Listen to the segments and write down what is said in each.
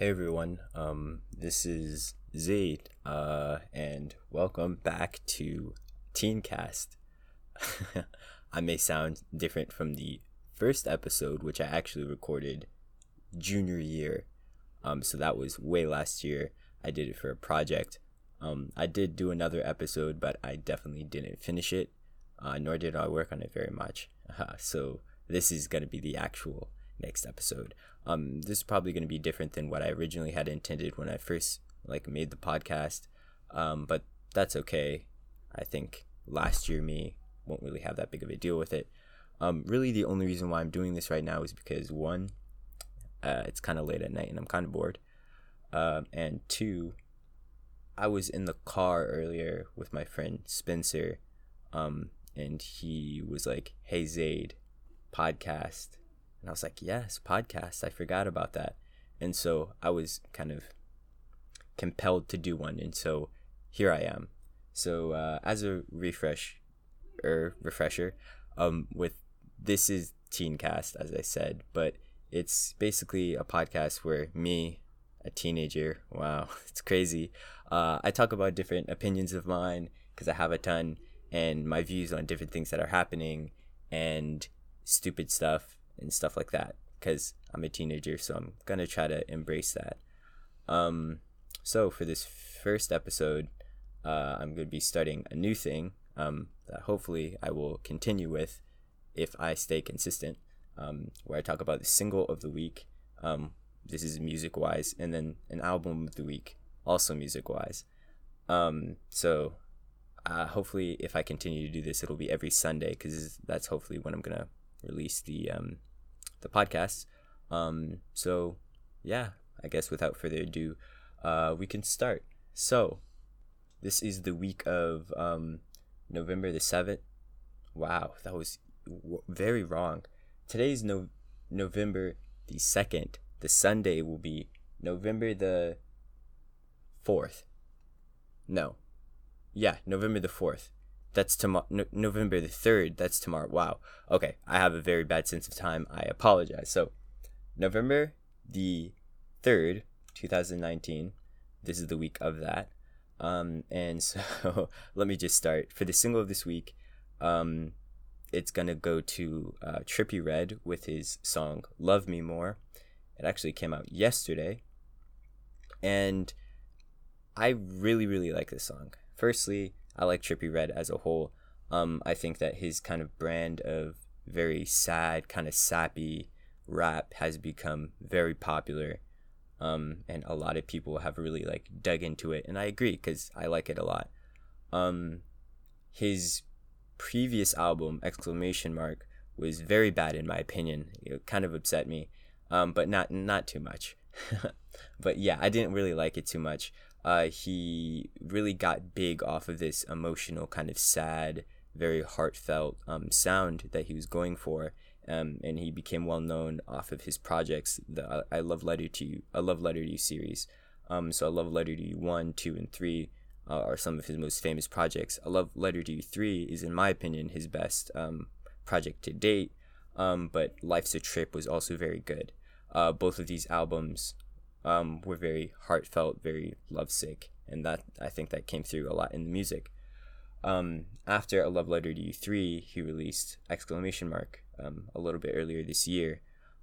Hey everyone, um, this is Zaid, uh, and welcome back to Teencast. I may sound different from the first episode, which I actually recorded junior year. Um, so that was way last year. I did it for a project. Um, I did do another episode, but I definitely didn't finish it, uh, nor did I work on it very much. Uh, so this is gonna be the actual next episode. Um, this is probably going to be different than what I originally had intended when I first like made the podcast. Um, but that's okay. I think last year me won't really have that big of a deal with it. Um, really, the only reason why I'm doing this right now is because one, uh, it's kind of late at night and I'm kind of bored. Uh, and two, I was in the car earlier with my friend Spencer, um, and he was like, "Hey Zaid, podcast," And I was like, yes, podcast. I forgot about that. And so I was kind of compelled to do one. And so here I am. So uh, as a refresh or er, refresher, um, with this is Teencast, as I said, but it's basically a podcast where me, a teenager, wow, it's crazy. Uh, I talk about different opinions of mine because I have a ton and my views on different things that are happening and stupid stuff and stuff like that because I'm a teenager, so I'm gonna try to embrace that. Um, so for this first episode, uh, I'm gonna be starting a new thing um, that hopefully I will continue with if I stay consistent. Um, where I talk about the single of the week. Um, this is music wise, and then an album of the week, also music wise. Um, so uh, hopefully, if I continue to do this, it'll be every Sunday because that's hopefully when I'm gonna release the um, the podcast. Um, so yeah, I guess without further ado, uh, we can start. So this is the week of um, November the seventh. Wow, that was w- very wrong. Today's no November the second. The Sunday will be November the fourth. No, yeah, November the fourth. That's tomorrow. No- November the third. That's tomorrow. Wow. Okay, I have a very bad sense of time. I apologize. So, November the third, two thousand nineteen. This is the week of that. Um, and so let me just start for the single of this week. Um, it's gonna go to uh, Trippie Redd with his song "Love Me More." It actually came out yesterday, and I really, really like this song. Firstly, I like Trippie Redd as a whole. Um, I think that his kind of brand of very sad, kind of sappy rap has become very popular. Um, and a lot of people have really like dug into it, and I agree because I like it a lot. Um, his previous album, exclamation mark, was very bad in my opinion. It kind of upset me, um, but not not too much. but yeah, I didn't really like it too much uh, he really got big off of this emotional, kind of sad, very heartfelt um, sound that he was going for. Um, and he became well known off of his projects, the A Love Letter to You, A Love Letter to You series. Um, so A Love Letter to You 1, 2, and 3 uh, are some of his most famous projects. A Love Letter to You 3 is, in my opinion, his best um, project to date. Um, but Life's a Trip was also very good. Uh, both of these albums um, were very heartfelt, very lovesick, and that I think that came through a lot in the music. Um, after A Love Letter to You 3, he released exclamation mark um, a little bit earlier this year,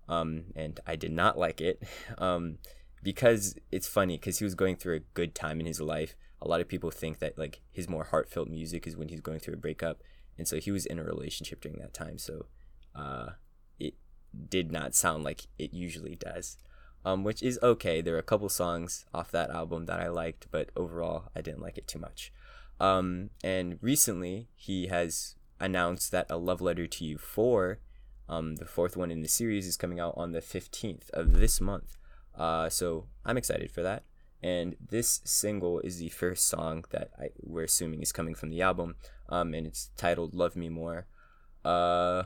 um, and I did not like it um, because it's funny because he was going through a good time in his life. A lot of people think that like his more heartfelt music is when he's going through a breakup, and so he was in a relationship during that time. So uh, it did not sound like it usually does um, which is okay. There are a couple songs off that album that I liked, but overall, I didn't like it too much. Um, and recently, he has announced that A Love Letter to You 4, um, the fourth one in the series, is coming out on the 15th of this month. Uh, so I'm excited for that. And this single is the first song that I, we're assuming is coming from the album, um, and it's titled Love Me More. Uh,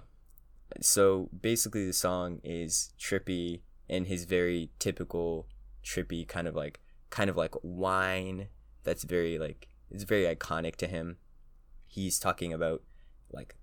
so basically, the song is trippy in his very typical trippy kind of like kind of like whine that's very like it's very iconic to him. He's talking about like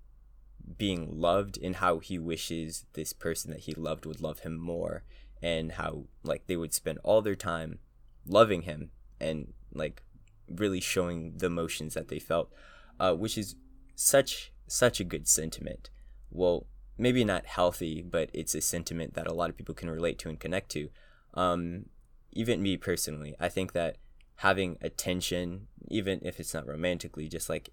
being loved and how he wishes this person that he loved would love him more and how like they would spend all their time loving him and like really showing the emotions that they felt uh, which is such such a good sentiment well maybe not healthy but it's a sentiment that a lot of people can relate to and connect to. Um, even me personally i think that having attention even if it's not romantically just like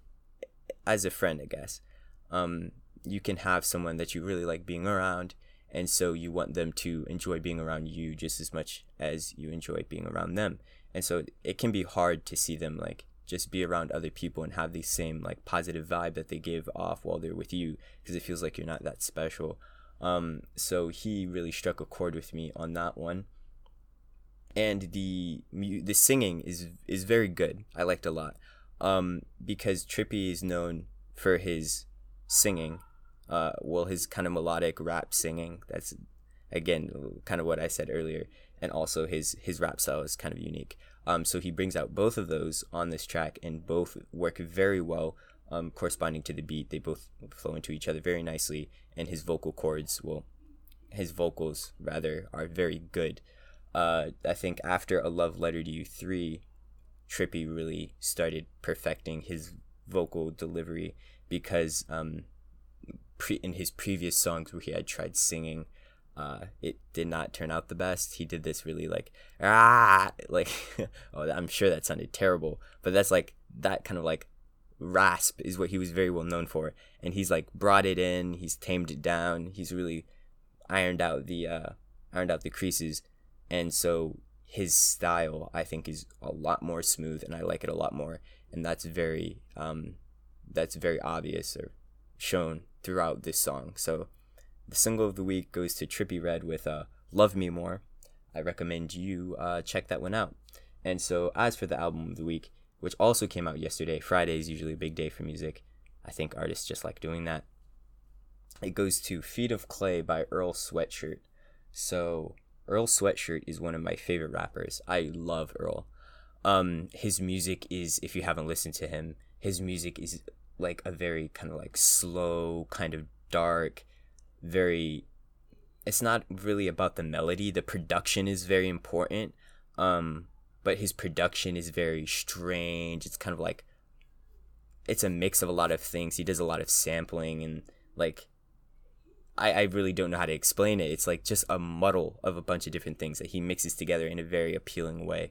as a friend i guess um, you can have someone that you really like being around and so you want them to enjoy being around you just as much as you enjoy being around them. And so it can be hard to see them like just be around other people and have the same like positive vibe that they give off while they're with you because it feels like you're not that special. Um, so he really struck a chord with me on that one. And the the singing is is very good. I liked a lot. Um, because Trippie is known for his singing uh, well, his kind of melodic rap singing. That's again kind of what I said earlier, and also his his rap style is kind of unique. Um, so he brings out both of those on this track, and both work very well, um, corresponding to the beat. They both flow into each other very nicely, and his vocal cords, well, his vocals rather, are very good. Uh, I think after a love letter to you three, Trippie really started perfecting his vocal delivery because um, pre- in his previous songs where he had tried singing, uh, it did not turn out the best. He did this really like ah like oh I'm sure that sounded terrible, but that's like that kind of like rasp is what he was very well known for, and he's like brought it in. He's tamed it down. He's really ironed out the uh, ironed out the creases, and so his style I think is a lot more smooth, and I like it a lot more, and that's very um, that's very obvious or shown throughout this song. So the single of the week goes to Trippie Redd with uh, Love Me More. I recommend you uh, check that one out. And so, as for the album of the week, which also came out yesterday, Friday is usually a big day for music. I think artists just like doing that. It goes to Feet of Clay by Earl Sweatshirt. So, Earl Sweatshirt is one of my favorite rappers. I love Earl. Um, his music is, if you haven't listened to him, his music is like a very kind of like slow, kind of dark, very it's not really about the melody. The production is very important. Um, but his production is very strange. It's kind of like it's a mix of a lot of things. He does a lot of sampling and like I, I really don't know how to explain it. It's like just a muddle of a bunch of different things that he mixes together in a very appealing way.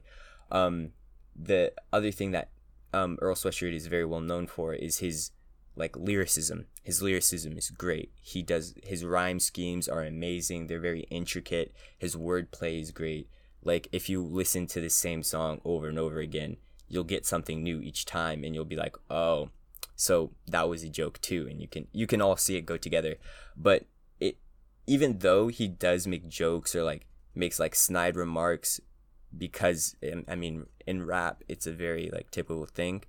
Um, the other thing that um, Earl Sweatshirt is very well known for is his like lyricism. His lyricism is great. He does his rhyme schemes are amazing. They're very intricate. His wordplay is great. Like if you listen to the same song over and over again, you'll get something new each time and you'll be like, "Oh, so that was a joke too." And you can you can all see it go together. But it even though he does make jokes or like makes like snide remarks because I mean in rap it's a very like typical thing.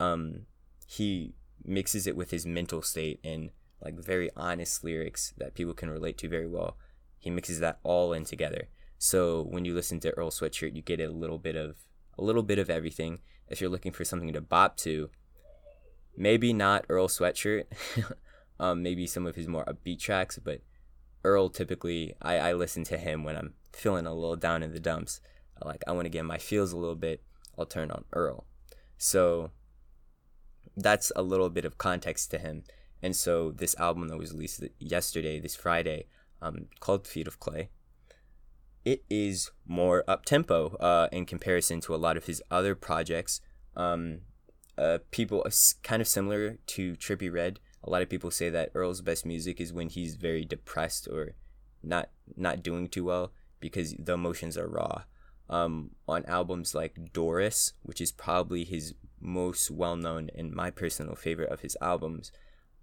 Um, he mixes it with his mental state and like very honest lyrics that people can relate to very well. He mixes that all in together. So when you listen to Earl Sweatshirt, you get a little bit of a little bit of everything. If you're looking for something to bop to, maybe not Earl Sweatshirt, um, maybe some of his more upbeat tracks, but Earl typically I, I listen to him when I'm feeling a little down in the dumps like I want to get my feels a little bit, I'll turn on Earl. So that's a little bit of context to him. And so this album that was released yesterday, this Friday, um, called Feet of Clay, it is more up tempo uh, in comparison to a lot of his other projects. Um, uh, people kind of similar to Trippie Redd. A lot of people say that Earl's best music is when he's very depressed or not not doing too well because the emotions are raw um, on albums like Doris, which is probably his most well known and my personal favorite of his albums.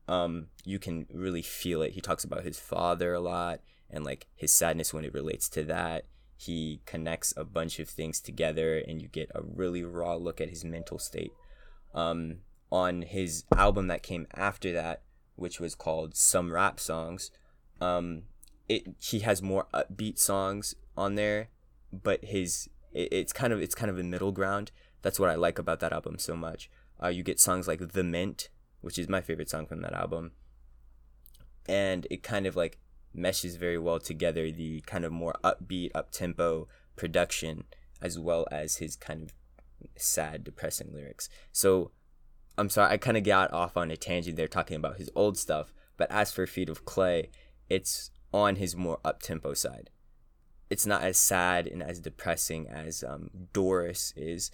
Um, you can really feel it. He talks about his father a lot and like his sadness when it relates to that. He connects a bunch of things together and you get a really raw look at his mental state. Um, on his album that came after that, which was called Some Rap Songs, um, it he has more upbeat songs on there but his it, it's kind of it's kind of a middle ground. That's what I like about that album so much. Uh, you get songs like The Mint, which is my favorite song from that album. and it kind of like meshes very well together the kind of more upbeat, up tempo production as well as his kind of sad, depressing lyrics. So I'm sorry, I kind of got off on a tangent there talking about his old stuff, but as for Feet of Clay, it's on his more up tempo side. It's not as sad and as depressing as um, Doris is,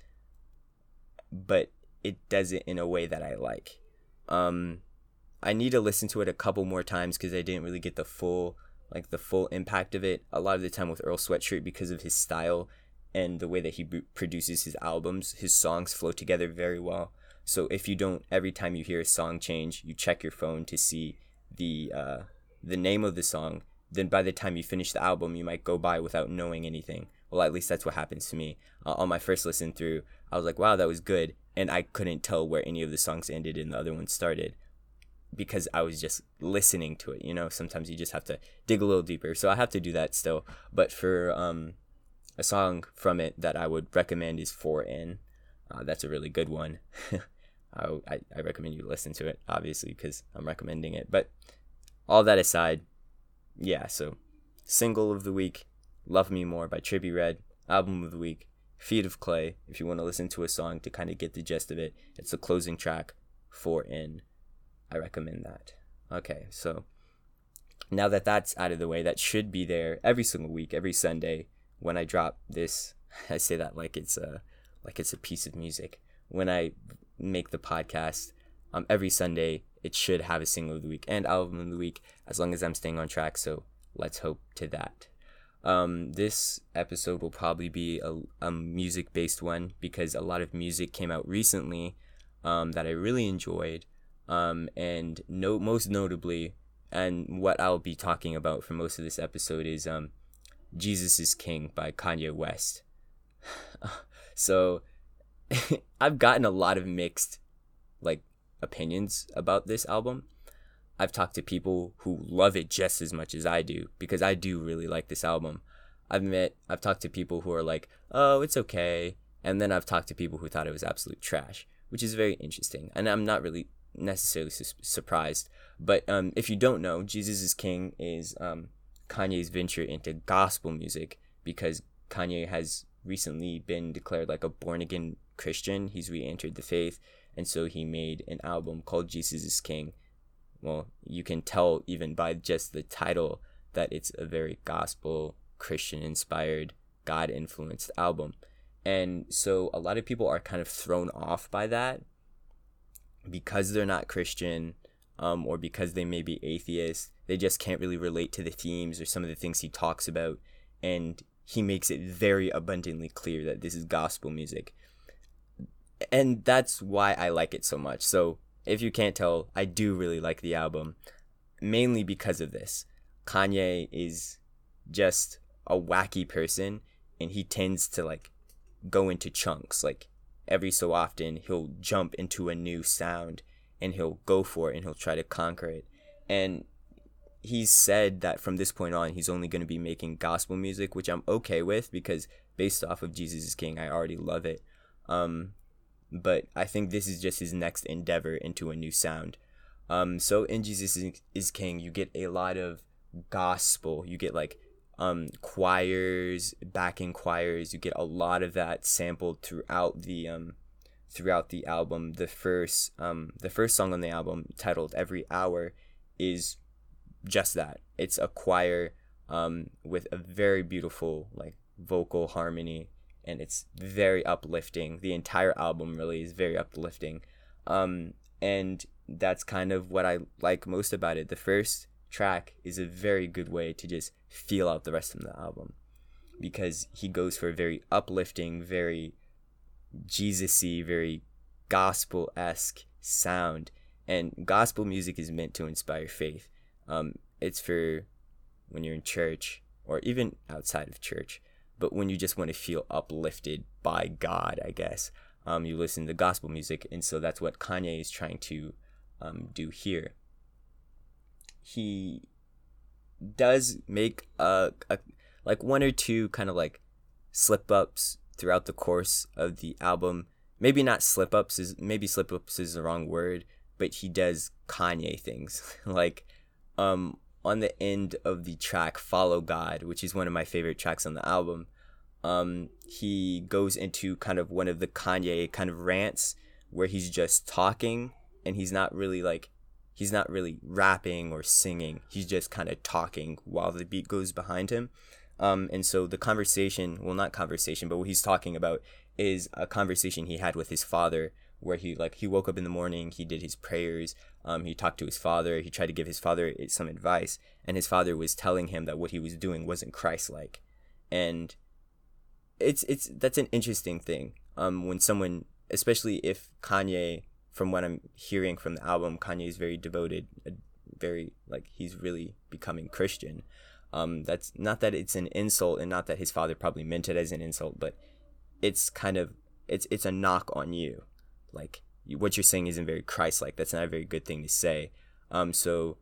but it does it in a way that I like. Um, I need to listen to it a couple more times because I didn't really get the full like the full impact of it. A lot of the time with Earl Sweatshirt because of his style and the way that he produces his albums, his songs flow together very well. So if you don't every time you hear a song change, you check your phone to see the uh, the name of the song. Then by the time you finish the album, you might go by without knowing anything. Well, at least that's what happens to me. Uh, on my first listen through, I was like, "Wow, that was good," and I couldn't tell where any of the songs ended and the other ones started because I was just listening to it. You know, sometimes you just have to dig a little deeper. So I have to do that still. But for um, a song from it that I would recommend is 4N. Uh, that's a really good one. I, I, I recommend you listen to it, obviously, because I'm recommending it. But all that aside, yeah, so single of the week, Love Me More by Trippie Redd, Album of the week, Feet of Clay. If you want to listen to a song to kind of get the gist of it, it's the closing track, 4N. I recommend that. Okay, so now that that's out of the way, that should be there every single week, every Sunday when I drop this. I say that like it's a like it's a piece of music. When I make the podcast, um, every Sunday it should have a single of the week and album of the week as long as I'm staying on track. So let's hope to that. Um, this episode will probably be a, a music based one because a lot of music came out recently um, that I really enjoyed. Um, and no, most notably, and what I'll be talking about for most of this episode is um, Jesus is King by Kanye West. so I've gotten a lot of mixed like opinions about this album. I've talked to people who love it just as much as I do because I do really like this album. I've met I've talked to people who are like, "Oh, it's okay." And then I've talked to people who thought it was absolute trash, which is very interesting. And I'm not really necessarily su- surprised. But um, if you don't know, Jesus is King is um, Kanye's venture into gospel music because Kanye has recently been declared like a born again Christian. He's re entered the faith. And so he made an album called Jesus is King. Well, you can tell even by just the title that it's a very gospel, Christian inspired, God influenced album. And so a lot of people are kind of thrown off by that because they're not Christian um, or because they may be atheists, they just can't really relate to the themes or some of the things he talks about. And he makes it very abundantly clear that this is gospel music. And that's why I like it so much. So, if you can't tell, I do really like the album, mainly because of this. Kanye is just a wacky person, and he tends to like go into chunks. Like, every so often he'll jump into a new sound and he'll go for it and he'll try to conquer it. And he's said that from this point on he's only going to be making gospel music, which I'm okay with because based off of Jesus is King, I already love it. Um, but I think this is just his next endeavor into a new sound. Um, so in Jesus is King, you get a lot of gospel. You get like um, choirs, backing choirs. You get a lot of that sampled throughout the um, throughout the album. The first um, the first song on the album, titled "Every Hour," is just that. It's a choir um, with a very beautiful like vocal harmony, and it's very uplifting. The entire album really is very uplifting, um, and that's kind of what I like most about it. The first track is a very good way to just feel out the rest of the album because he goes for a very uplifting, very Jesus-y, very gospel-esque sound. And gospel music is meant to inspire faith. Um, it's for when you're in church or even outside of church, but when you just want to feel uplifted by God, I guess, um, you listen to gospel music. And so that's what Kanye is trying to um, do here. He does make a, a like one or two kind of like slip ups throughout the course of the album. Maybe not slip ups is maybe slip ups is the wrong word, but he does Kanye things like um, on the end of the track "Follow God," which is one of my favorite tracks on the album, um, he goes into kind of one of the Kanye kind of rants where he's just talking and he's not really like he's not really rapping or singing. He's just kind of talking while the beat goes behind him. Um, and so the conversation, well, not conversation, but what he's talking about is a conversation he had with his father, where he like he woke up in the morning, he did his prayers, um, he talked to his father, he tried to give his father some advice, and his father was telling him that what he was doing wasn't Christ-like, and it's it's that's an interesting thing. Um, when someone, especially if Kanye, from what I'm hearing from the album, Kanye is very devoted, very like he's really becoming Christian. Um, that's not that it's an insult, and not that his father probably meant it as an insult, but it's kind of it's it's a knock on you, like what you're saying isn't very Christ-like. That's not a very good thing to say. Um, so,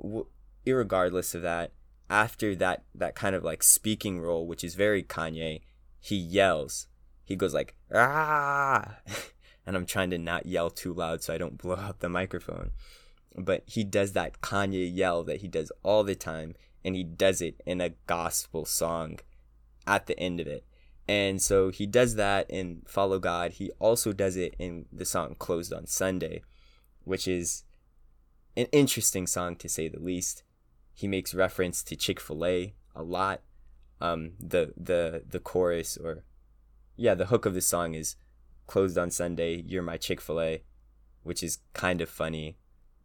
w- irregardless of that, after that that kind of like speaking role, which is very Kanye, he yells. He goes like ah, and I'm trying to not yell too loud so I don't blow out the microphone. But he does that Kanye yell that he does all the time, and he does it in a gospel song at the end of it. And so he does that in Follow God. He also does it in the song Closed on Sunday, which is an interesting song to say the least. He makes reference to Chick fil A lot. Um, the, the, the chorus, or yeah, the hook of the song is Closed on Sunday, You're My Chick fil A, which is kind of funny.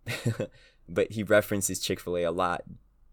but he references Chick fil A lot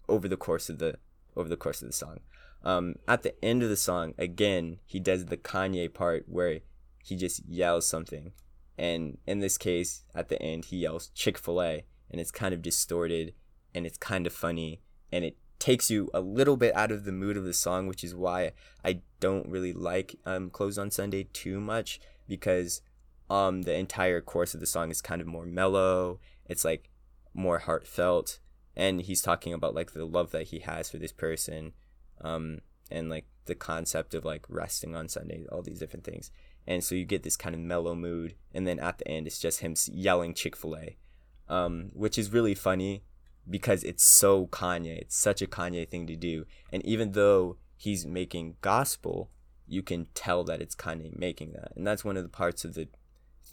over the course of the over the course of the song. Um, at the end of the song, again, he does the Kanye part where he just yells something, and in this case, at the end, he yells Chick Fil A, and it's kind of distorted, and it's kind of funny, and it takes you a little bit out of the mood of the song, which is why I don't really like um, "Closed on Sunday" too much because um the entire course of the song is kind of more mellow. It's like more heartfelt and he's talking about like the love that he has for this person um, and like the concept of like resting on sunday all these different things and so you get this kind of mellow mood and then at the end it's just him yelling chick-fil-a um, which is really funny because it's so kanye it's such a kanye thing to do and even though he's making gospel you can tell that it's kanye making that and that's one of the parts of the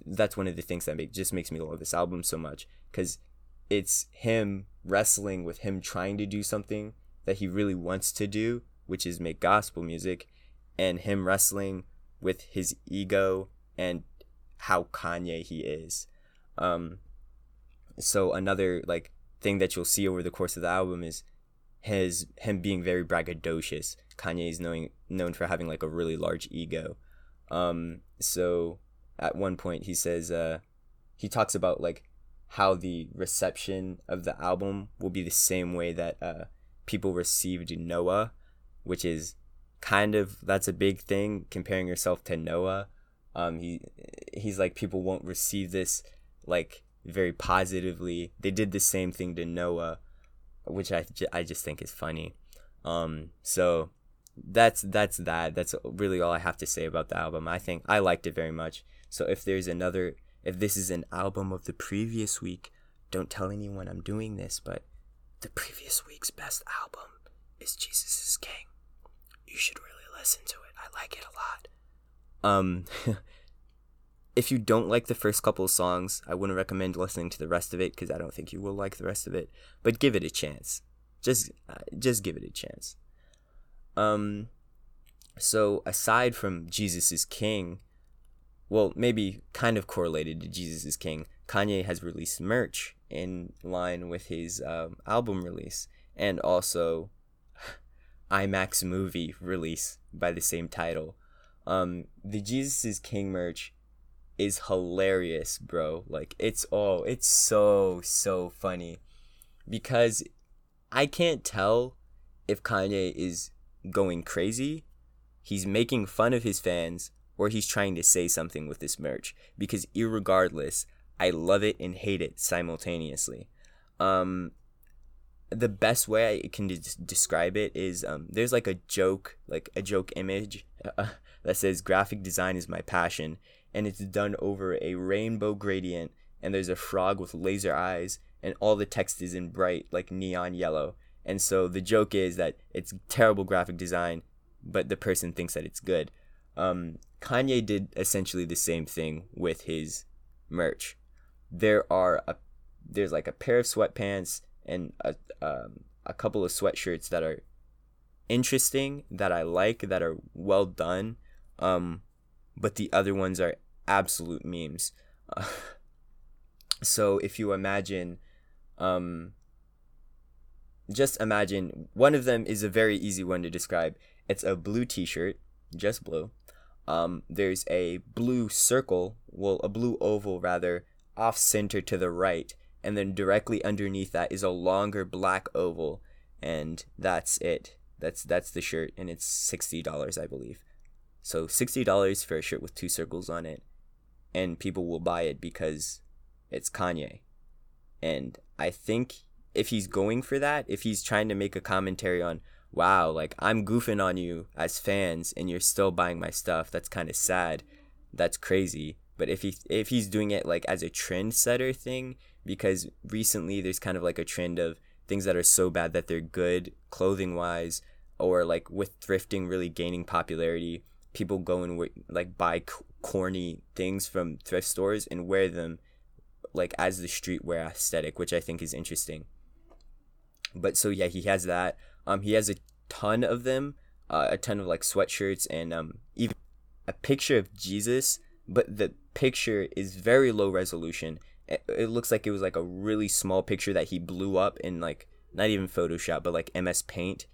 that's one of the things that make, just makes me love this album so much because it's him wrestling with him trying to do something that he really wants to do, which is make gospel music, and him wrestling with his ego and how Kanye he is. Um, so another like thing that you'll see over the course of the album is his him being very braggadocious. Kanye is knowing known for having like a really large ego. Um, so at one point he says uh, he talks about like how the reception of the album will be the same way that uh, people received Noah, which is kind of that's a big thing comparing yourself to Noah. Um, he he's like people won't receive this like very positively. They did the same thing to Noah, which I I just think is funny. Um, so that's that's that. That's really all I have to say about the album. I think I liked it very much. So if there's another if this is an album of the previous week, don't tell anyone I'm doing this, but the previous week's best album is Jesus is King. You should really listen to it. I like it a lot. Um if you don't like the first couple of songs, I wouldn't recommend listening to the rest of it cuz I don't think you will like the rest of it, but give it a chance. Just uh, just give it a chance. Um so aside from Jesus is King, well, maybe kind of correlated to Jesus is King, Kanye has released merch in line with his um, album release and also IMAX movie release by the same title. Um, the Jesus is King merch is hilarious, bro. Like it's oh, it's so so funny because I can't tell if Kanye is going crazy. He's making fun of his fans or he's trying to say something with this merch because irregardless i love it and hate it simultaneously um the best way i can de- describe it is um there's like a joke like a joke image uh, that says graphic design is my passion and it's done over a rainbow gradient and there's a frog with laser eyes and all the text is in bright like neon yellow. And so the joke is that it's terrible graphic design, but the person thinks that it's good. Um, Kanye did essentially the same thing with his merch. There are a there's like a pair of sweatpants and a um, a couple of sweatshirts that are interesting that I like that are well done. Um, but the other ones are absolute memes. So if you imagine, um, just imagine one of them is a very easy one to describe. It's a blue T-shirt, just blue. Um, there's a blue circle, well, a blue oval rather, off center to the right, and then directly underneath that is a longer black oval, and that's it. That's that's the shirt, and it's sixty dollars, I believe. So sixty dollars for a shirt with two circles on it, and people will buy it because it's Kanye, and I think if he's going for that, if he's trying to make a commentary on, wow, like I'm goofing on you as fans, and you're still buying my stuff, that's kind of sad. That's crazy. But if he if he's doing it like as a trendsetter thing, because recently there's kind of like a trend of things that are so bad that they're good clothing wise, or like with thrifting really gaining popularity, people go and like buy corny things from thrift stores and wear them like as the streetwear aesthetic, which I think is interesting. But so yeah, he has that. Um, he has a ton of them, uh, a ton of like sweatshirts and um even a picture of Jesus, but the picture is very low resolution. It, it looks like it was like a really small picture that he blew up in like not even Photoshop, but like MS Paint,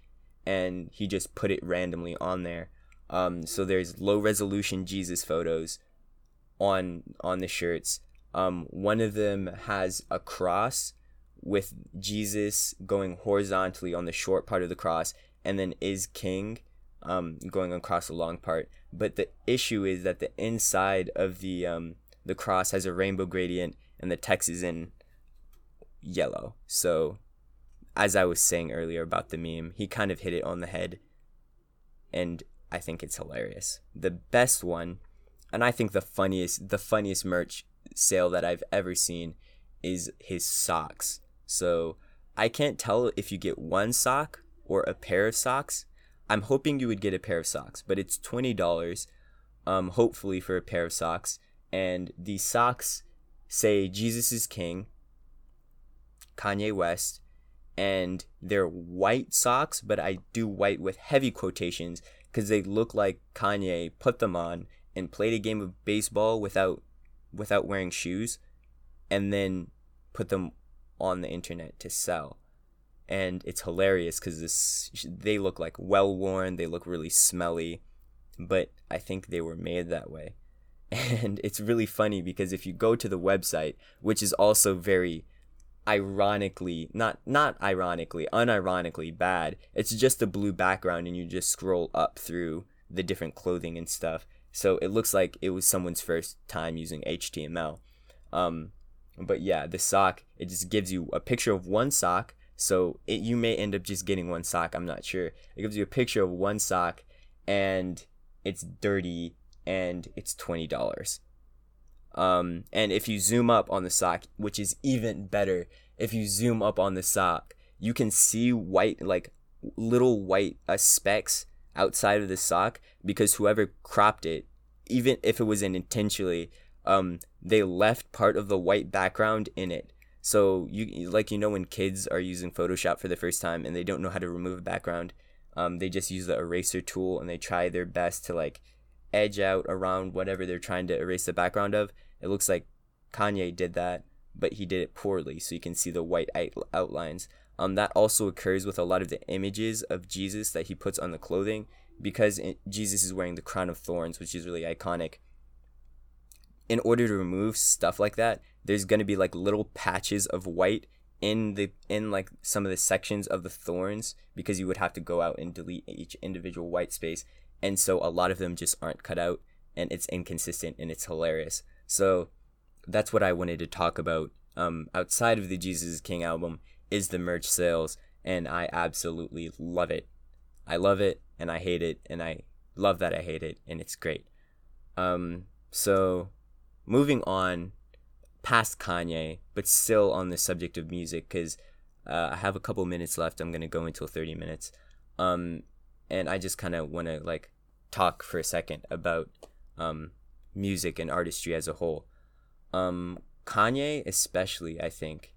and he just put it randomly on there. Um, so there's low resolution Jesus photos on on the shirts. Um, one of them has a cross with Jesus going horizontally on the short part of the cross, and then is King um, going across the long part. But the issue is that the inside of the um, the cross has a rainbow gradient, and the text is in yellow. So, as I was saying earlier about the meme, he kind of hit it on the head, and I think it's hilarious. The best one, and I think the funniest, the funniest merch sale that I've ever seen is his socks. So I can't tell if you get one sock or a pair of socks. I'm hoping you would get a pair of socks, but it's twenty dollars, um, hopefully for a pair of socks. And the socks say Jesus is King, Kanye West, and they're white socks, but I do white with heavy quotations because they look like Kanye put them on and played a game of baseball without without wearing shoes and then put them on the internet to sell. And it's hilarious because this they look like well worn they look really smelly but i think they were made that way. And it's really funny because if you go to the website which is also very ironically not not ironically unironically bad. It's just a blue background and you just scroll up through the different clothing and stuff. So it looks like it was someone's first time using html um, but yeah the sock it just gives you a picture of one sock. So it, you may end up just getting one sock i'm not sure. It gives you a picture of one sock and it's dirty and it's $20 um, and if you zoom up on the sock, which is even better, if you zoom up on the sock, you can see white, like little white uh, specks outside of the sock because whoever cropped it, even if it was intentionally, um, they left part of the white background in it. So you like you know when kids are using Photoshop for the first time and they don't know how to remove a background, um, they just use the eraser tool and they try their best to like edge out around whatever they're trying to erase the background of. It looks like Kanye did that, but he did it poorly, so you can see the white outlines. Um, that also occurs with a lot of the images of Jesus that he puts on the clothing because it, Jesus is wearing the crown of thorns, which is really iconic. In order to remove stuff like that, there's gonna be like little patches of white in the in like some of the sections of the thorns because you would have to go out and delete each individual white space and so a lot of them just aren't cut out and it's inconsistent and it's hilarious so that's what i wanted to talk about. Um, outside of the jesus king album is the merch sales and i absolutely love it. I love it and i hate it and i love that i hate it and it's great. Um, so moving on past Kanye, but still on the subject of music because uh, I have a couple minutes left. I'm gonna go until 30 minutes, um, and I just kind of want to like talk for a second about um, music and artistry as a whole. Um, Kanye, especially, I think,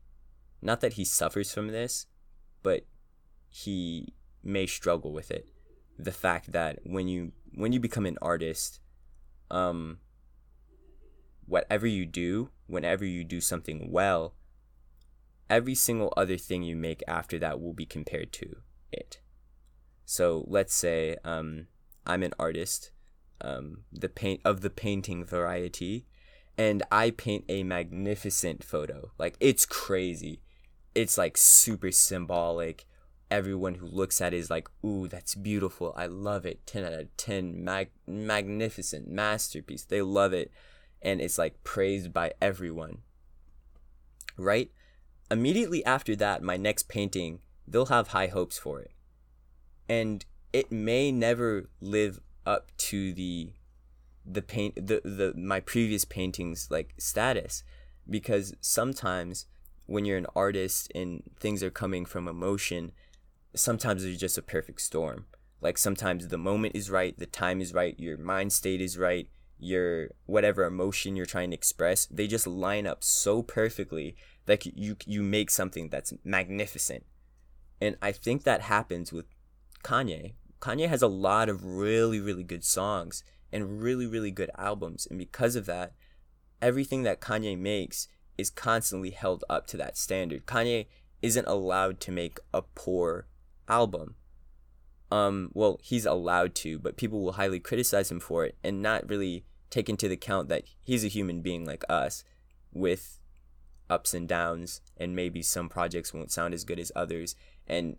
not that he suffers from this, but he may struggle with it. The fact that when you when you become an artist, um, whatever you do, whenever you do something well, every single other thing you make after that will be compared to it. So let's say um, I'm an artist, um, the paint of the painting variety, and I paint a magnificent photo. Like it's crazy. It's like super symbolic. Everyone who looks at it is like, "Ooh, that's beautiful. I love it. 10 out of 10. Mag- magnificent masterpiece." They love it and it's like praised by everyone. Right? Immediately after that, my next painting, they'll have high hopes for it. And it may never live up to the the paint the, the my previous paintings like status. Because sometimes when you're an artist and things are coming from emotion sometimes there's just a perfect storm. Like sometimes the moment is right the time is right your mind state is right your whatever emotion you're trying to express they just line up so perfectly that you you make something that's magnificent. And i think that happens with kanye kanye has a lot of really really good songs and really really good albums and because of that everything that kanye makes is constantly held up to that standard. Kanye isn't allowed to make a poor album. Um well he's allowed to but people will highly criticize him for it and not really take into account that he's a human being like us with ups and downs and maybe some projects won't sound as good as others. And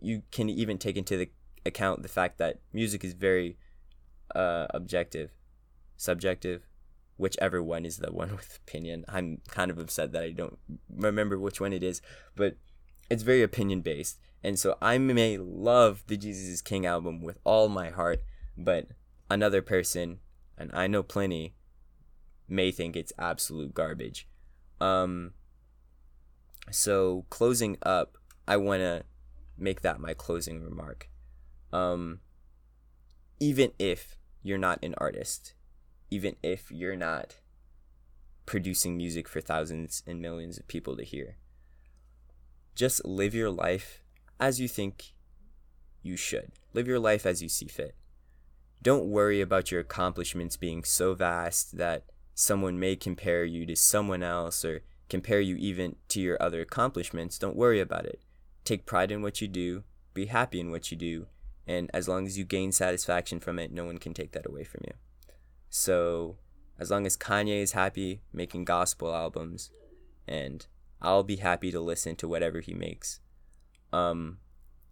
you can even take into the account the fact that music is very uh, objective subjective whichever one is the one with opinion i'm kind of upset that i don't remember which one it is but it's very opinion based and so i may love the jesus is king album with all my heart but another person and I know plenty, may think it's absolute garbage. Um, so closing up, I want to make that my closing remark. Um, even if you're not an artist, even if you're not producing music for thousands and millions of people to hear, just live your life as you think you should. Live your life as you see fit don't worry about your accomplishments being so vast that someone may compare you to someone else or compare you even to your other accomplishments. Don't worry about it. Take pride in what you do, be happy in what you do, and as long as you gain satisfaction from it, no one can take that away from you. So, as long as Kanye is happy making gospel albums, and I'll be happy to listen to whatever he makes, um,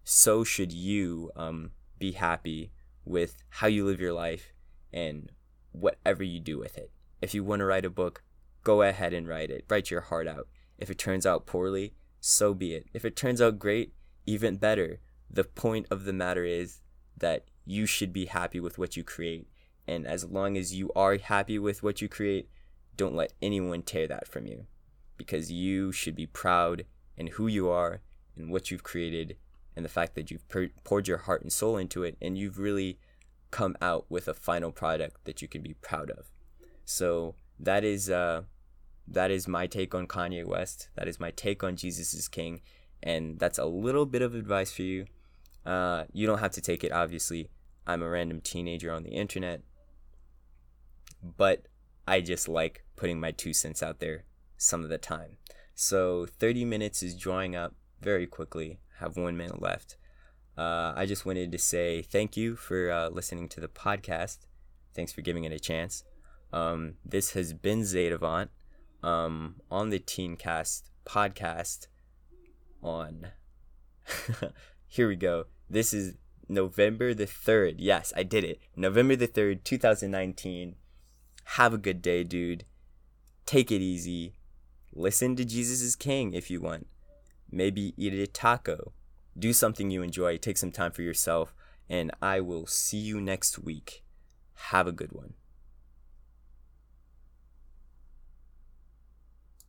so should you um, be happy with how you live your life and whatever you do with it. If you want to write a book, go ahead and write it. Write your heart out. If it turns out poorly, so be it. If it turns out great, even better. The point of the matter is that you should be happy with what you create. And as long as you are happy with what you create, don't let anyone tear that from you. Because you should be proud in who you are and what you've created and the fact that you've poured your heart and soul into it and you've really come out with a final product that you can be proud of. So that is uh, that is my take on Kanye West. That is my take on Jesus is King, and that's a little bit of advice for you. Uh, you don't have to take it, obviously. I'm a random teenager on the internet, but I just like putting my two cents out there some of the time. So 30 minutes is drawing up very quickly have one minute left. Uh, I just wanted to say thank you for uh, listening to the podcast. Thanks for giving it a chance. Um, this has been Zadavant um, on the Teencast podcast. On here we go. This is November the 3rd. Yes, I did it. November the 3rd, 2019. Have a good day, dude. Take it easy. Listen to Jesus is King if you want. Maybe eat a taco. Do something you enjoy. Take some time for yourself. And I will see you next week. Have a good one.